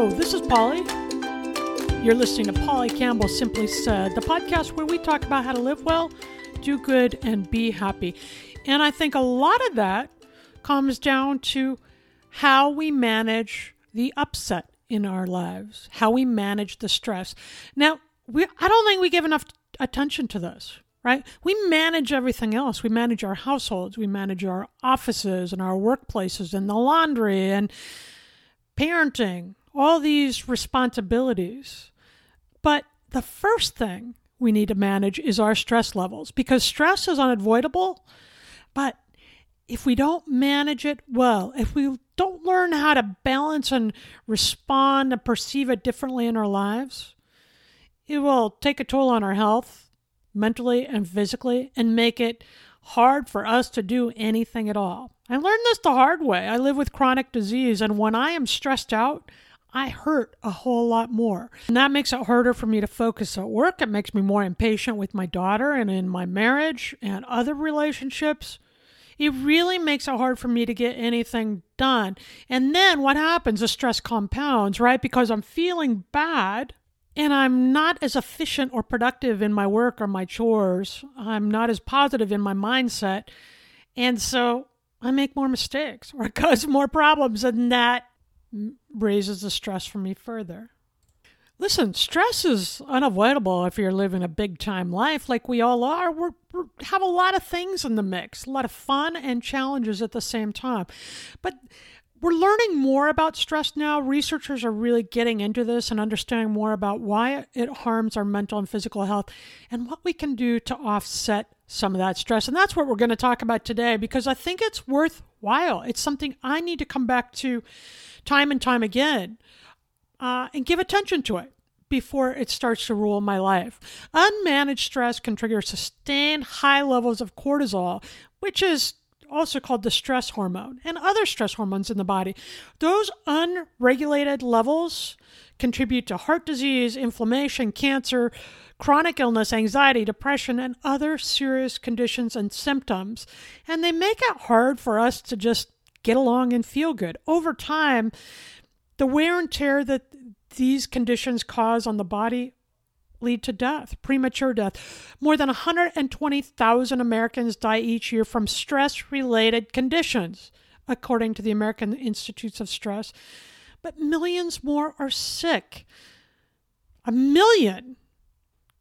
Hello. This is Polly. You're listening to Polly Campbell Simply Said, the podcast where we talk about how to live well, do good, and be happy. And I think a lot of that comes down to how we manage the upset in our lives, how we manage the stress. Now, we, I don't think we give enough attention to this, right? We manage everything else. We manage our households, we manage our offices and our workplaces and the laundry and parenting, all these responsibilities. But the first thing we need to manage is our stress levels because stress is unavoidable. But if we don't manage it well, if we don't learn how to balance and respond and perceive it differently in our lives, it will take a toll on our health, mentally and physically, and make it hard for us to do anything at all. I learned this the hard way. I live with chronic disease, and when I am stressed out, I hurt a whole lot more. And that makes it harder for me to focus at work. It makes me more impatient with my daughter and in my marriage and other relationships. It really makes it hard for me to get anything done. And then what happens? The stress compounds, right? Because I'm feeling bad and I'm not as efficient or productive in my work or my chores. I'm not as positive in my mindset. And so I make more mistakes or cause more problems, and that raises the stress for me further. Listen, stress is unavoidable if you're living a big time life like we all are. we have a lot of things in the mix, a lot of fun and challenges at the same time. But we're learning more about stress now. Researchers are really getting into this and understanding more about why it harms our mental and physical health and what we can do to offset some of that stress. And that's what we're going to talk about today because I think it's worthwhile. It's something I need to come back to time and time again uh, and give attention to it before it starts to rule my life. Unmanaged stress can trigger sustained high levels of cortisol, which is also called the stress hormone, and other stress hormones in the body. Those unregulated levels contribute to heart disease, inflammation, cancer, chronic illness, anxiety, depression, and other serious conditions and symptoms. And they make it hard for us to just get along and feel good. Over time, the wear and tear that these conditions cause on the body lead to death, premature death. More than 120,000 Americans die each year from stress related conditions, according to the American Institutes of Stress. But millions more are sick. A million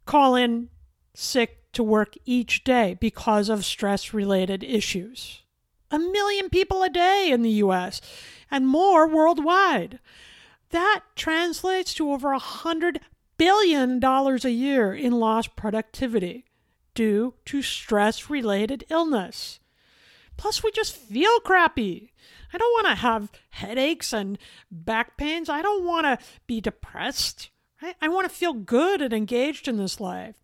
call in sick to work each day because of stress related issues. A million people a day in the US and more worldwide. That translates to over a hundred billion dollars a year in lost productivity due to stress related illness. Plus, we just feel crappy. I don't want to have headaches and back pains. I don't want to be depressed. Right? I want to feel good and engaged in this life.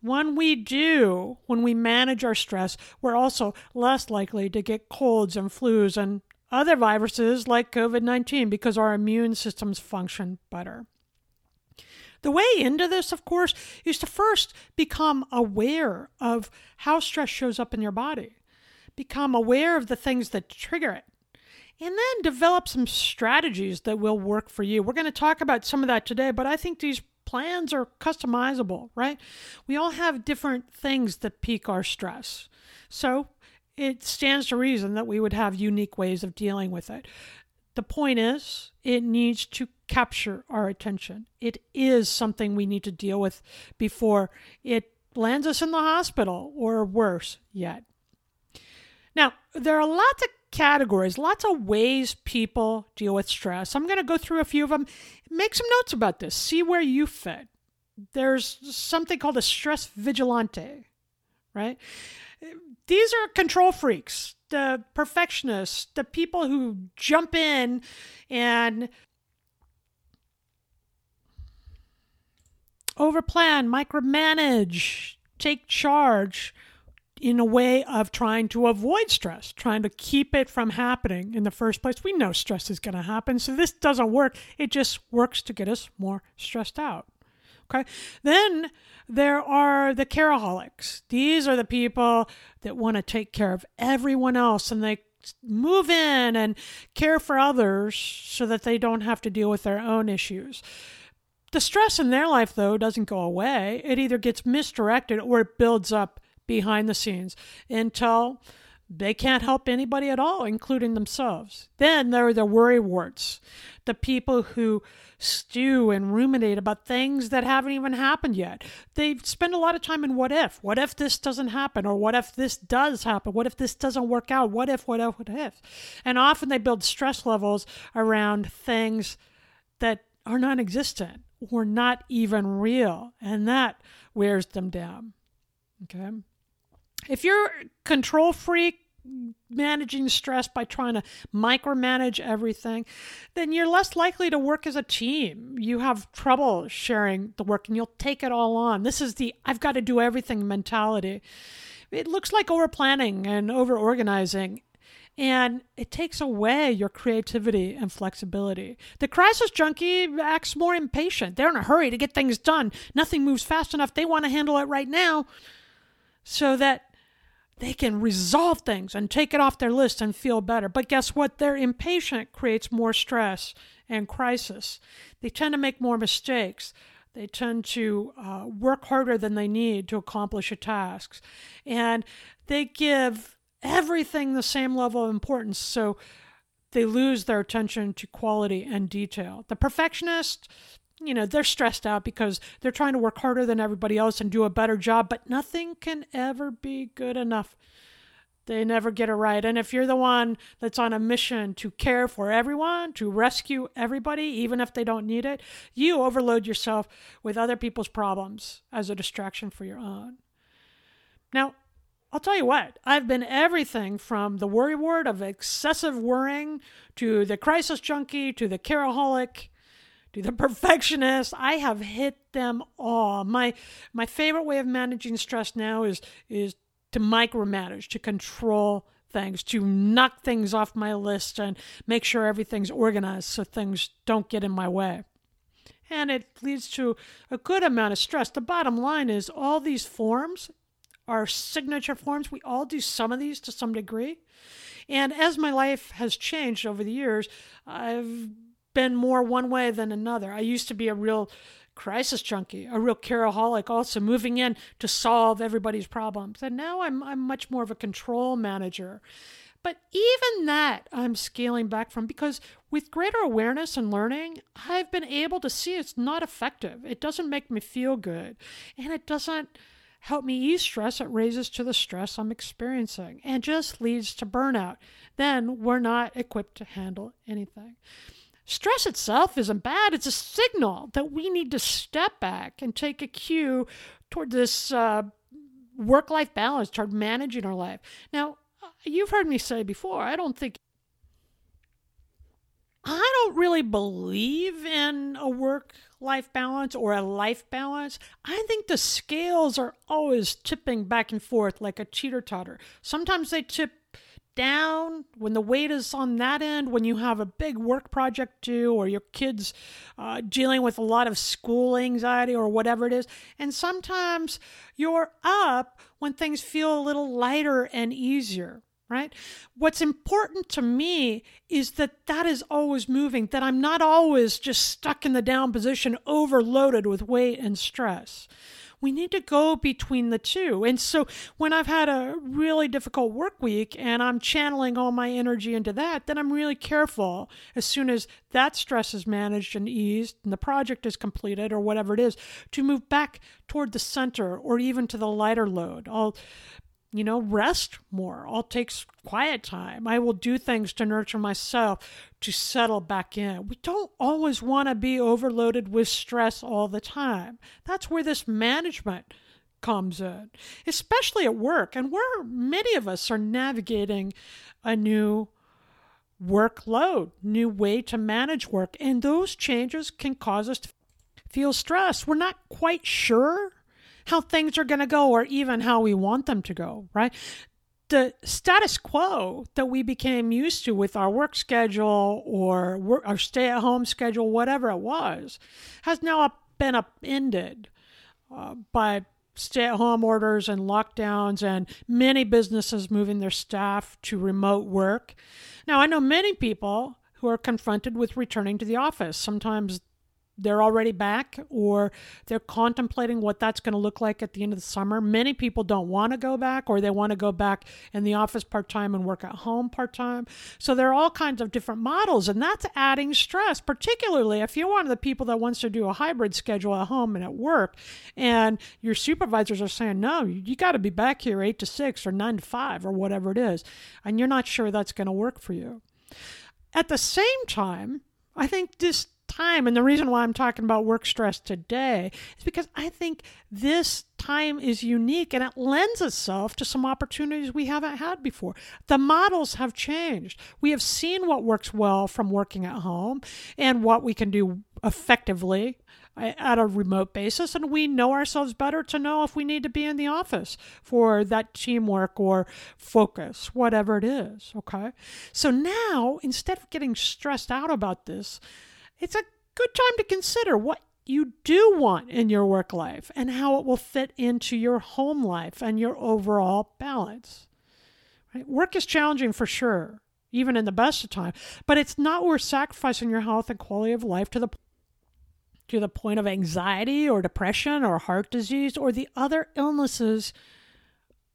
When we do, when we manage our stress, we're also less likely to get colds and flus and other viruses like COVID 19 because our immune systems function better. The way into this, of course, is to first become aware of how stress shows up in your body, become aware of the things that trigger it, and then develop some strategies that will work for you. We're going to talk about some of that today, but I think these plans are customizable, right? We all have different things that pique our stress. So it stands to reason that we would have unique ways of dealing with it. The point is, it needs to capture our attention. It is something we need to deal with before it lands us in the hospital or worse yet. Now, there are lots of categories, lots of ways people deal with stress. I'm going to go through a few of them. Make some notes about this. See where you fit. There's something called a stress vigilante, right? These are control freaks, the perfectionists, the people who jump in and overplan, micromanage, take charge, in a way of trying to avoid stress, trying to keep it from happening in the first place. We know stress is going to happen, so this doesn't work. It just works to get us more stressed out. Okay. Then there are the careaholics. These are the people that want to take care of everyone else and they move in and care for others so that they don't have to deal with their own issues. The stress in their life, though, doesn't go away. It either gets misdirected or it builds up behind the scenes until they can't help anybody at all, including themselves. Then there are the worry warts, the people who stew and ruminate about things that haven't even happened yet. They spend a lot of time in what if. What if this doesn't happen? Or what if this does happen? What if this doesn't work out? What if, what if, what if? And often they build stress levels around things that are non existent or not even real. And that wears them down. Okay. If you're control freak, managing stress by trying to micromanage everything, then you're less likely to work as a team. You have trouble sharing the work and you'll take it all on. This is the I've got to do everything mentality. It looks like over planning and over organizing. And it takes away your creativity and flexibility. The crisis junkie acts more impatient. They're in a hurry to get things done. Nothing moves fast enough. They want to handle it right now so that they can resolve things and take it off their list and feel better. But guess what? Their impatient creates more stress and crisis. They tend to make more mistakes. They tend to uh, work harder than they need to accomplish a task. And they give everything the same level of importance. So they lose their attention to quality and detail. The perfectionist, you know, they're stressed out because they're trying to work harder than everybody else and do a better job, but nothing can ever be good enough. They never get it right. And if you're the one that's on a mission to care for everyone, to rescue everybody, even if they don't need it, you overload yourself with other people's problems as a distraction for your own. Now, I'll tell you what, I've been everything from the worry ward of excessive worrying to the crisis junkie to the careaholic to the perfectionist. I have hit them all. My my favorite way of managing stress now is is to micromanage, to control things, to knock things off my list and make sure everything's organized so things don't get in my way. And it leads to a good amount of stress. The bottom line is all these forms are signature forms. We all do some of these to some degree. And as my life has changed over the years, I've been more one way than another. I used to be a real crisis junkie, a real careaholic, also moving in to solve everybody's problems. And now I'm, I'm much more of a control manager. But even that I'm scaling back from because with greater awareness and learning, I've been able to see it's not effective. It doesn't make me feel good. And it doesn't help me ease stress. It raises to the stress I'm experiencing and just leads to burnout. Then we're not equipped to handle anything. Stress itself isn't bad. It's a signal that we need to step back and take a cue toward this uh, work life balance, toward managing our life. Now, you've heard me say before, I don't think. I don't really believe in a work life balance or a life balance. I think the scales are always tipping back and forth like a teeter totter. Sometimes they tip down, when the weight is on that end, when you have a big work project due, or your kids uh, dealing with a lot of school anxiety or whatever it is. And sometimes you're up when things feel a little lighter and easier. right? What's important to me is that that is always moving, that I'm not always just stuck in the down position, overloaded with weight and stress. We need to go between the two. And so when I've had a really difficult work week and I'm channeling all my energy into that, then I'm really careful as soon as that stress is managed and eased and the project is completed or whatever it is to move back toward the center or even to the lighter load. I'll you know, rest more. I'll take quiet time. I will do things to nurture myself to settle back in. We don't always want to be overloaded with stress all the time. That's where this management comes in, especially at work, and where many of us are navigating a new workload, new way to manage work. And those changes can cause us to feel stressed. We're not quite sure how things are going to go or even how we want them to go, right? The status quo that we became used to with our work schedule or work, our stay at home schedule, whatever it was, has now been upended uh, by stay at home orders and lockdowns and many businesses moving their staff to remote work. Now, I know many people who are confronted with returning to the office. Sometimes they're already back or they're contemplating what that's going to look like at the end of the summer. Many people don't want to go back or they want to go back in the office part time and work at home part time. So there are all kinds of different models, and that's adding stress, particularly if you're one of the people that wants to do a hybrid schedule at home and at work, and your supervisors are saying, no, you got to be back here eight to six or nine to five or whatever it is, and you're not sure that's going to work for you. At the same time, I think this time. And the reason why I'm talking about work stress today is because I think this time is unique and it lends itself to some opportunities we haven't had before. The models have changed. We have seen what works well from working at home and what we can do effectively uh, at a remote basis and we know ourselves better to know if we need to be in the office for that teamwork or focus whatever it is okay so now instead of getting stressed out about this it's a good time to consider what you do want in your work life and how it will fit into your home life and your overall balance. Right? Work is challenging for sure, even in the best of time, but it's not worth sacrificing your health and quality of life to the to the point of anxiety or depression or heart disease or the other illnesses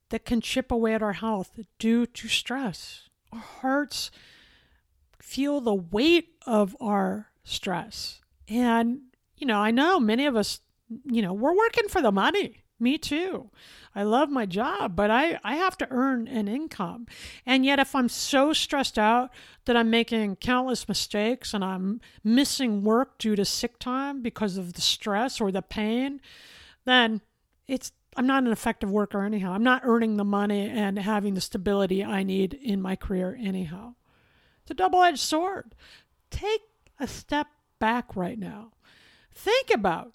that can chip away at our health due to stress. Our hearts feel the weight of our stress. And, you know, I know many of us, you know, we're working for the money. Me too. I love my job, but I, I have to earn an income. And yet, if I'm so stressed out that I'm making countless mistakes and I'm missing work due to sick time because of the stress or the pain, then it's I'm not an effective worker anyhow. I'm not earning the money and having the stability I need in my career anyhow. It's a double edged sword. Take a step back right now. Think about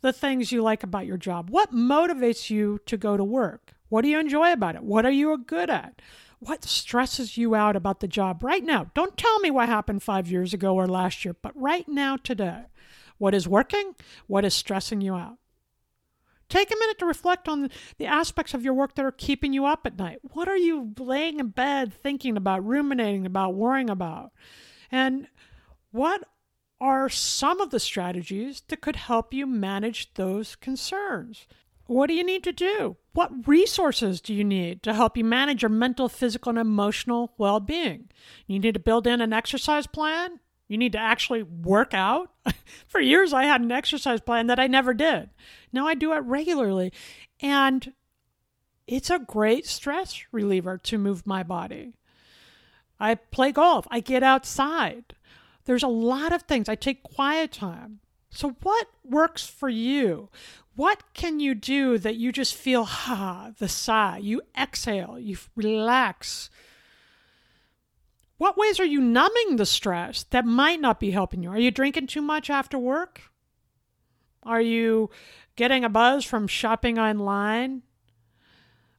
the things you like about your job. What motivates you to go to work? What do you enjoy about it? What are you good at? What stresses you out about the job right now? Don't tell me what happened five years ago or last year, but right now, today. What is working? What is stressing you out? Take a minute to reflect on the aspects of your work that are keeping you up at night. What are you laying in bed thinking about, ruminating about, worrying about? And what are some of the strategies that could help you manage those concerns? What do you need to do? What resources do you need to help you manage your mental, physical, and emotional well being? You need to build in an exercise plan. You need to actually work out. For years, I had an exercise plan that I never did. Now I do it regularly. And it's a great stress reliever to move my body. I play golf, I get outside. There's a lot of things. I take quiet time. So, what works for you? What can you do that you just feel, ha, the sigh? You exhale, you relax. What ways are you numbing the stress that might not be helping you? Are you drinking too much after work? Are you getting a buzz from shopping online?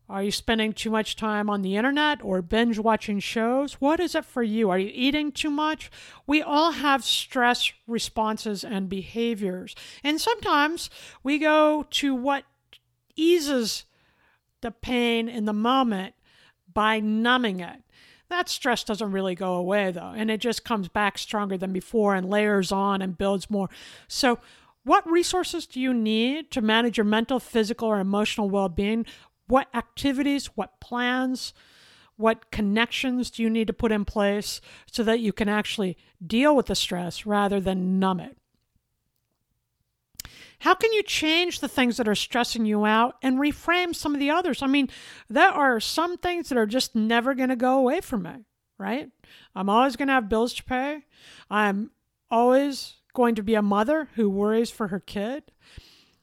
Are you spending too much time on the internet or binge watching shows? What is it for you? Are you eating too much? We all have stress responses and behaviors. And sometimes we go to what eases the pain in the moment by numbing it. That stress doesn't really go away though, and it just comes back stronger than before and layers on and builds more. So, what resources do you need to manage your mental, physical, or emotional well being? What activities, what plans, what connections do you need to put in place so that you can actually deal with the stress rather than numb it? How can you change the things that are stressing you out and reframe some of the others? I mean, there are some things that are just never going to go away from me, right? I'm always going to have bills to pay. I'm always going to be a mother who worries for her kid.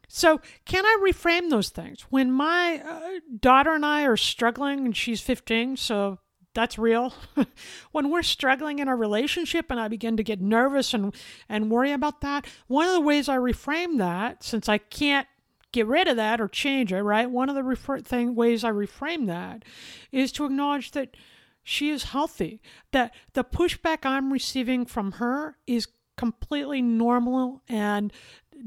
So, can I reframe those things? When my uh, daughter and I are struggling, and she's 15, so that's real. when we're struggling in a relationship and I begin to get nervous and, and worry about that, one of the ways I reframe that, since I can't get rid of that or change it, right? One of the refer- thing, ways I reframe that is to acknowledge that she is healthy, that the pushback I'm receiving from her is completely normal and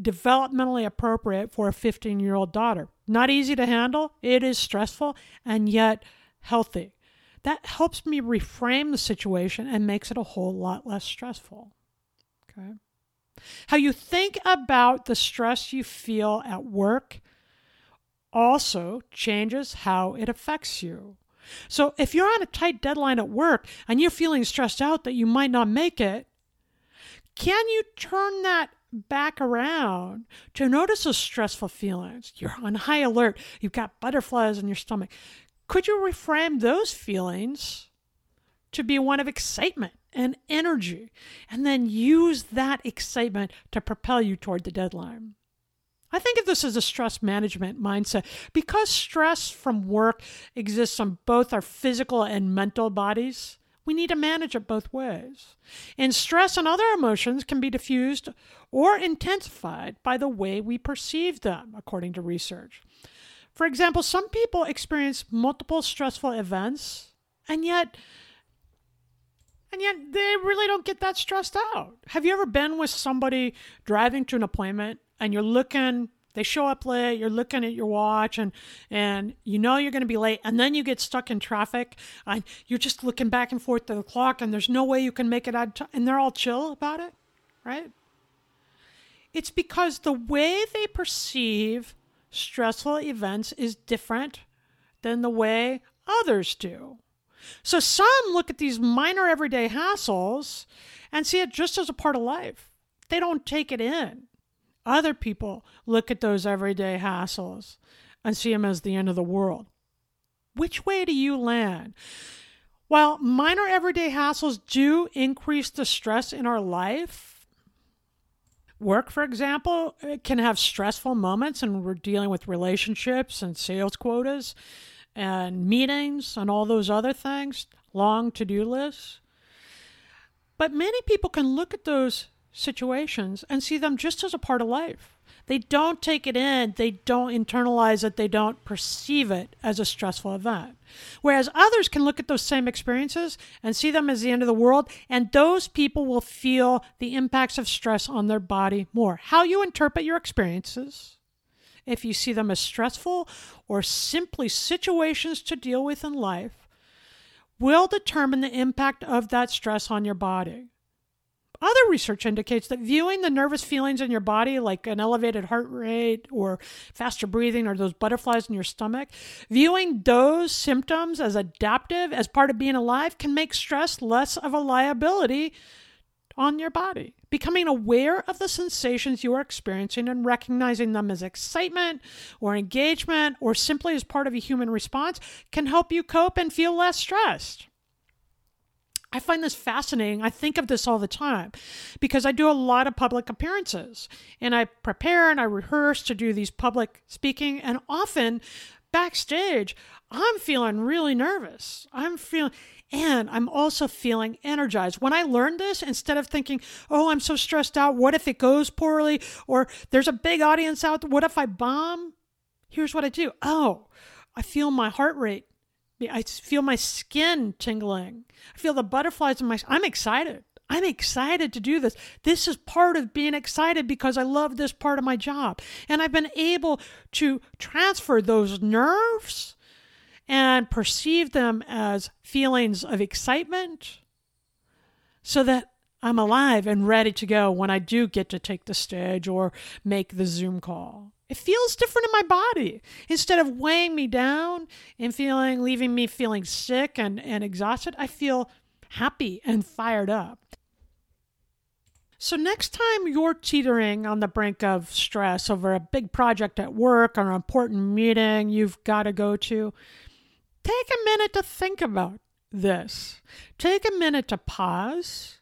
developmentally appropriate for a 15 year old daughter. Not easy to handle, it is stressful, and yet healthy that helps me reframe the situation and makes it a whole lot less stressful. Okay. How you think about the stress you feel at work also changes how it affects you. So if you're on a tight deadline at work and you're feeling stressed out that you might not make it, can you turn that back around to notice those stressful feelings? You're on high alert, you've got butterflies in your stomach. Could you reframe those feelings to be one of excitement and energy, and then use that excitement to propel you toward the deadline? I think of this as a stress management mindset because stress from work exists on both our physical and mental bodies. We need to manage it both ways. And stress and other emotions can be diffused or intensified by the way we perceive them, according to research. For example, some people experience multiple stressful events and yet and yet they really don't get that stressed out. Have you ever been with somebody driving to an appointment and you're looking they show up late, you're looking at your watch and and you know you're going to be late and then you get stuck in traffic and you're just looking back and forth to the clock and there's no way you can make it out and they're all chill about it, right? It's because the way they perceive stressful events is different than the way others do. So some look at these minor everyday hassles and see it just as a part of life. They don't take it in. Other people look at those everyday hassles and see them as the end of the world. Which way do you land? While minor everyday hassles do increase the stress in our life, Work, for example, eh, can have stressful moments, and we're dealing with relationships and sales quotas and meetings and all those other things, long to do lists. But many people can look at those situations and see them just as a part of life. They don't take it in, they don't internalize it, they don't perceive it as a stressful event. Whereas others can look at those same experiences and see them as the end of the world, and those people will feel the impacts of stress on their body more. How you interpret your experiences, if you see them as stressful or simply situations to deal with in life, will determine the impact of that stress on your body. Other research indicates that viewing the nervous feelings in your body, like an elevated heart rate or faster breathing or those butterflies in your stomach, viewing those symptoms as adaptive, as part of being alive, can make stress less of a liability on your body. Becoming aware of the sensations you are experiencing and recognizing them as excitement or engagement or simply as part of a human response can help you cope and feel less stressed. I find this fascinating. I think of this all the time because I do a lot of public appearances and I prepare and I rehearse to do these public speaking. And often backstage, I'm feeling really nervous. I'm feeling, and I'm also feeling energized. When I learned this, instead of thinking, oh, I'm so stressed out, what if it goes poorly? Or there's a big audience out what if I bomb? Here's what I do. Oh, I feel my heart rate I feel my skin tingling. I feel the butterflies in my. I'm excited. I'm excited to do this. This is part of being excited because I love this part of my job. And I've been able to transfer those nerves and perceive them as feelings of excitement so that I'm alive and ready to go when I do get to take the stage or make the Zoom call. It feels different in my body. Instead of weighing me down and feeling, leaving me feeling sick and, and exhausted, I feel happy and fired up. So, next time you're teetering on the brink of stress over a big project at work or an important meeting you've got to go to, take a minute to think about this. Take a minute to pause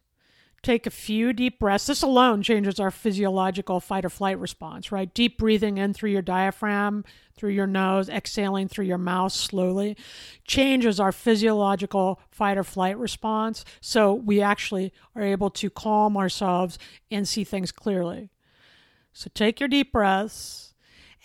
take a few deep breaths. This alone changes our physiological fight or flight response, right? Deep breathing in through your diaphragm, through your nose, exhaling through your mouth slowly changes our physiological fight or flight response. So we actually are able to calm ourselves and see things clearly. So take your deep breaths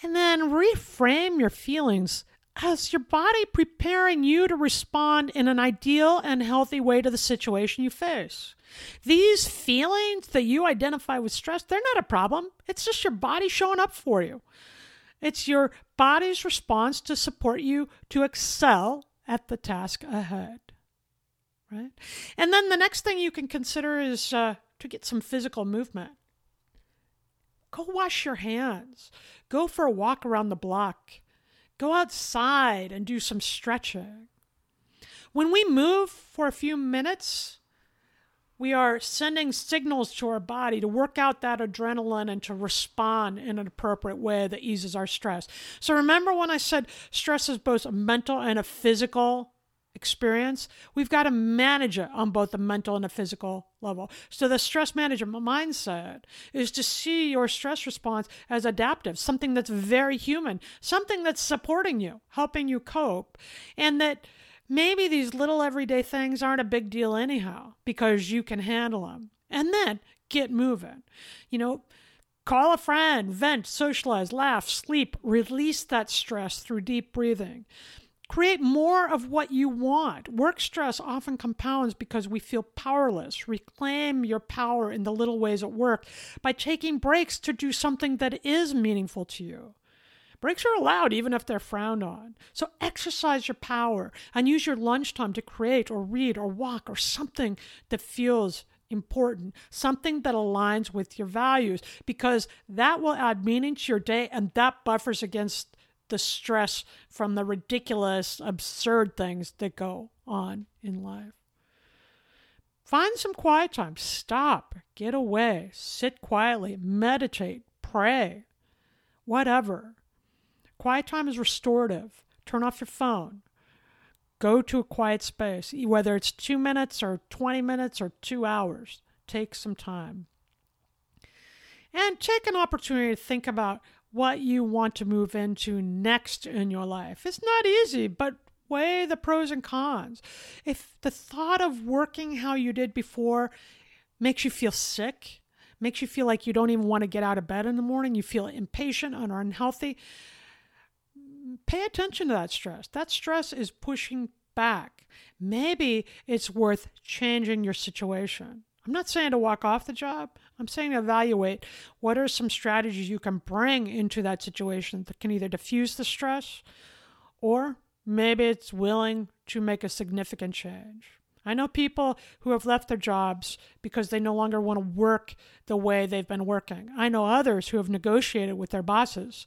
and then reframe your feelings as your body preparing you to respond in an ideal and healthy way to the situation you face. These feelings that you identify with stress, they're not a problem. It's just your body showing up for you. It's your body's response to support you to excel at the task ahead. Right? And then the next thing you can consider is uh, to get some physical movement. Go wash your hands. Go for a walk around the block. Go outside and do some stretching. When we move for a few minutes, we are sending signals to our body to work out that adrenaline and to respond in an appropriate way that eases our stress. So remember when I said stress is both a mental and a physical experience? We've got to manage it on both the mental and the physical level. So the stress management mindset is to see your stress response as adaptive, something that's very human, something that's supporting you, helping you cope, and that maybe these little everyday things aren't a big deal anyhow because you can handle them. And then get moving. You know, call a friend, vent, socialize, laugh, sleep, release that stress through deep breathing. Create more of what you want. Work stress often compounds because we feel powerless. Reclaim your power in the little ways at work by taking breaks to do something that is meaningful to you. Breaks are allowed even if they're frowned on. So exercise your power and use your lunchtime to create or read or walk or something that feels important, something that aligns with your values, because that will add meaning to your day and that buffers against the stress from the ridiculous, absurd things that go on in life. Find some quiet time. Stop. Get away. Sit quietly. Meditate. Pray. Whatever. Quiet time is restorative. Turn off your phone. Go to a quiet space, whether it's two minutes or 20 minutes or two hours. Take some time. And take an opportunity to think about what you want to move into next in your life. It's not easy, but weigh the pros and cons. If the thought of working how you did before makes you feel sick, makes you feel like you don't even want to get out of bed in the morning, you feel impatient and unhealthy, pay attention to that stress. That stress is pushing back. Maybe it's worth changing your situation. I'm not saying to walk off the job. I'm saying to evaluate what are some strategies you can bring into that situation that can either diffuse the stress or maybe it's willing to make a significant change. I know people who have left their jobs because they no longer want to work the way they've been working. I know others who have negotiated with their bosses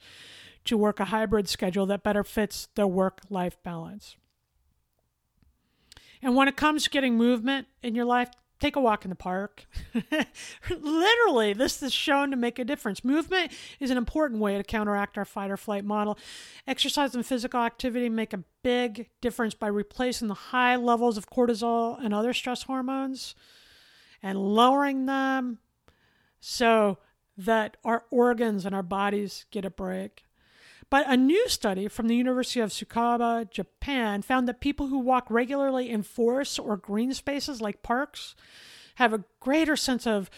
to work a hybrid schedule that better fits their work life balance. And when it comes to getting movement in your life, take a walk in the park. Literally, this is shown to make a difference. Movement is an important way to counteract our fight or flight model. Exercise and physical activity make a big difference by replacing the high levels of cortisol and other stress hormones and lowering them so that our organs and our bodies get a break. But a new study from the University of Tsukuba, Japan, found that people who walk regularly in forests or green spaces like parks have a greater sense of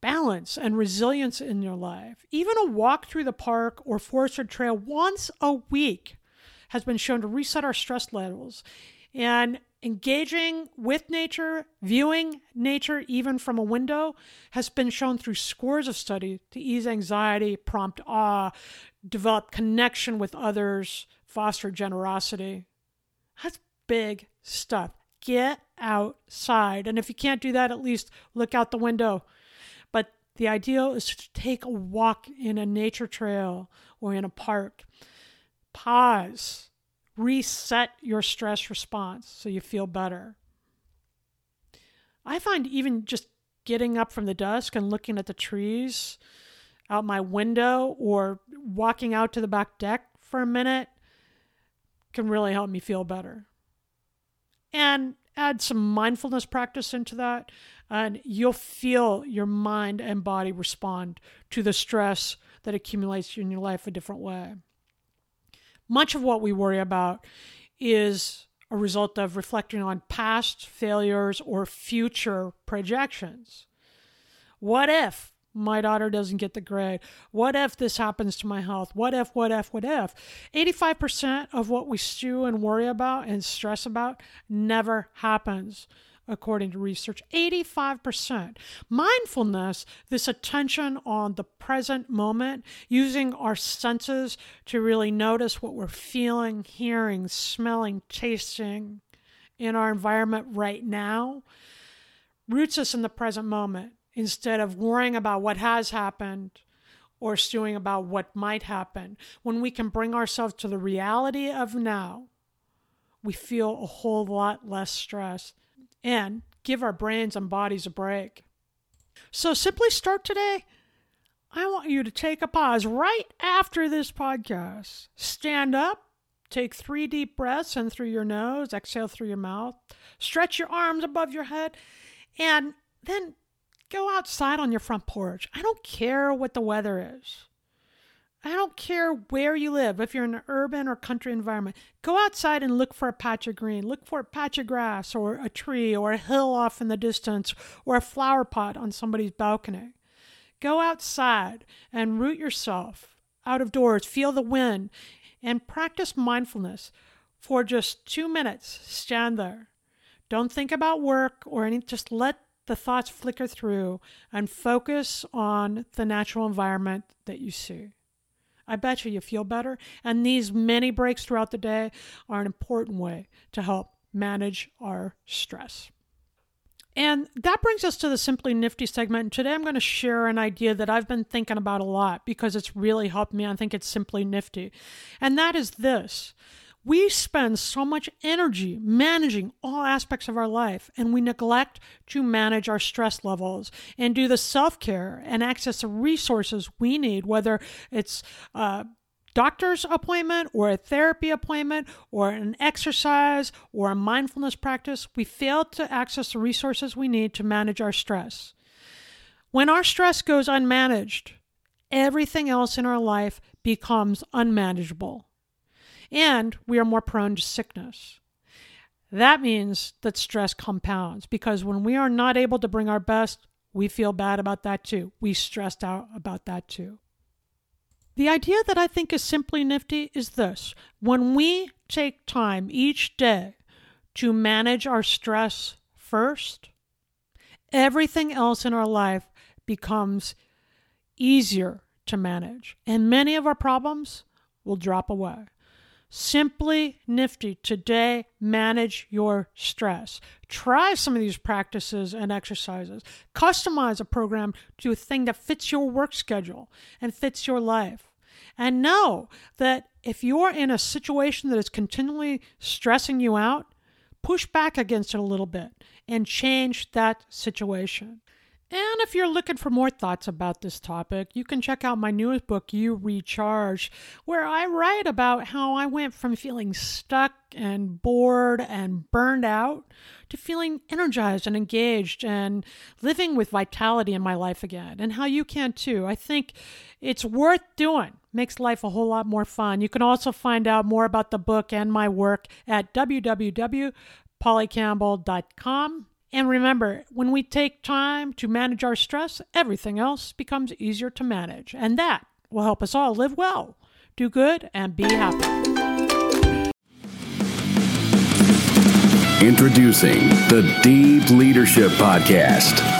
balance and resilience in your life. Even a walk through the park or forested trail once a week has been shown to reset our stress levels. And engaging with nature, viewing nature even from a window, has been shown through scores of studies to ease anxiety, prompt awe, develop connection with others, foster generosity. That's big stuff. Get outside. And if you can't do that, at least look out the window. But the ideal is to take a walk in a nature trail or in a park. Pause. Reset your stress response so you feel better. I find even just getting up from the desk and looking at the trees out my window or walking out to the back deck for a minute can really help me feel better. And add some mindfulness practice into that, and you'll feel your mind and body respond to the stress that accumulates in your life a different way. Much of what we worry about is a result of reflecting on past failures or future projections. What if my daughter doesn't get the grade? What if this happens to my health? What if, what if, what if? 85% of what we stew and worry about and stress about never happens according to research. 85%. Mindfulness, this attention on the present moment, using our senses to really notice what we're feeling, hearing, smelling, tasting in our environment right now, roots us in the present moment instead of worrying about what has happened or stewing about what might happen. When we can bring ourselves to the reality of now, we feel a whole lot less stress and give our brains and bodies a break. So simply start today. I want you to take a pause right after this podcast. Stand up, take three deep breaths in through your nose, exhale through your mouth, stretch your arms above your head, and then go outside on your front porch. I don't care what the weather is. I don't care where you live, if you're in an urban or country environment. Go outside and look for a patch of green. Look for a patch of grass or a tree or a hill off in the distance or a flower pot on somebody's balcony. Go outside and root yourself out of doors. Feel the wind and practice mindfulness for just two minutes. Stand there. Don't think about work or anything. Just let the thoughts flicker through and focus on the natural environment that you see. I bet you you feel better. And these many breaks throughout the day are an important way to help manage our stress. And that brings us to the Simply Nifty segment. And today I'm going to share an idea that I've been thinking about a lot because it's really helped me. I think it's simply nifty. And that is this we spend so much energy managing all aspects of our life, and we neglect to manage our stress levels and do the self care and access the resources we need, whether it's a doctor's appointment or a therapy appointment or an exercise or a mindfulness practice. We fail to access the resources we need to manage our stress. When our stress goes unmanaged, everything else in our life becomes unmanageable and we are more prone to sickness. That means that stress compounds because when we are not able to bring our best, we feel bad about that too. We stressed out about that too. The idea that I think is simply nifty is this when we take time each day to manage our stress first, everything else in our life becomes easier to manage, and many of our problems will drop away. Simply nifty. Today, manage your stress. Try some of these practices and exercises. Customize a program to a thing that fits your work schedule and fits your life. And know that if you're in a situation that is continually stressing you out, push back against it a little bit and change that situation. And if you're looking for more thoughts about this topic, you can check out my newest book, You Recharge, where I write about how I went from feeling stuck and bored and burned out to feeling energized and engaged and living with vitality in my life again, and how you can too. I think it's worth doing. Makes life a whole lot more fun. You can also find out more about the book and my work at www.pollycampbell.com. And remember, when we take time to manage our stress, everything else becomes easier to manage. And that will help us all live well, do good, and be happy. Introducing the Deep Leadership Podcast.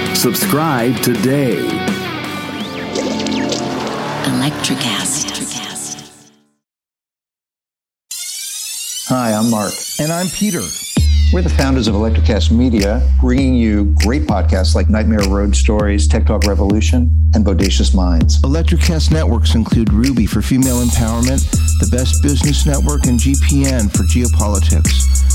Subscribe today. Electricast. Hi, I'm Mark. And I'm Peter. We're the founders of Electricast Media, bringing you great podcasts like Nightmare Road Stories, Tech Talk Revolution, and Bodacious Minds. Electricast networks include Ruby for female empowerment, the Best Business Network, and GPN for geopolitics.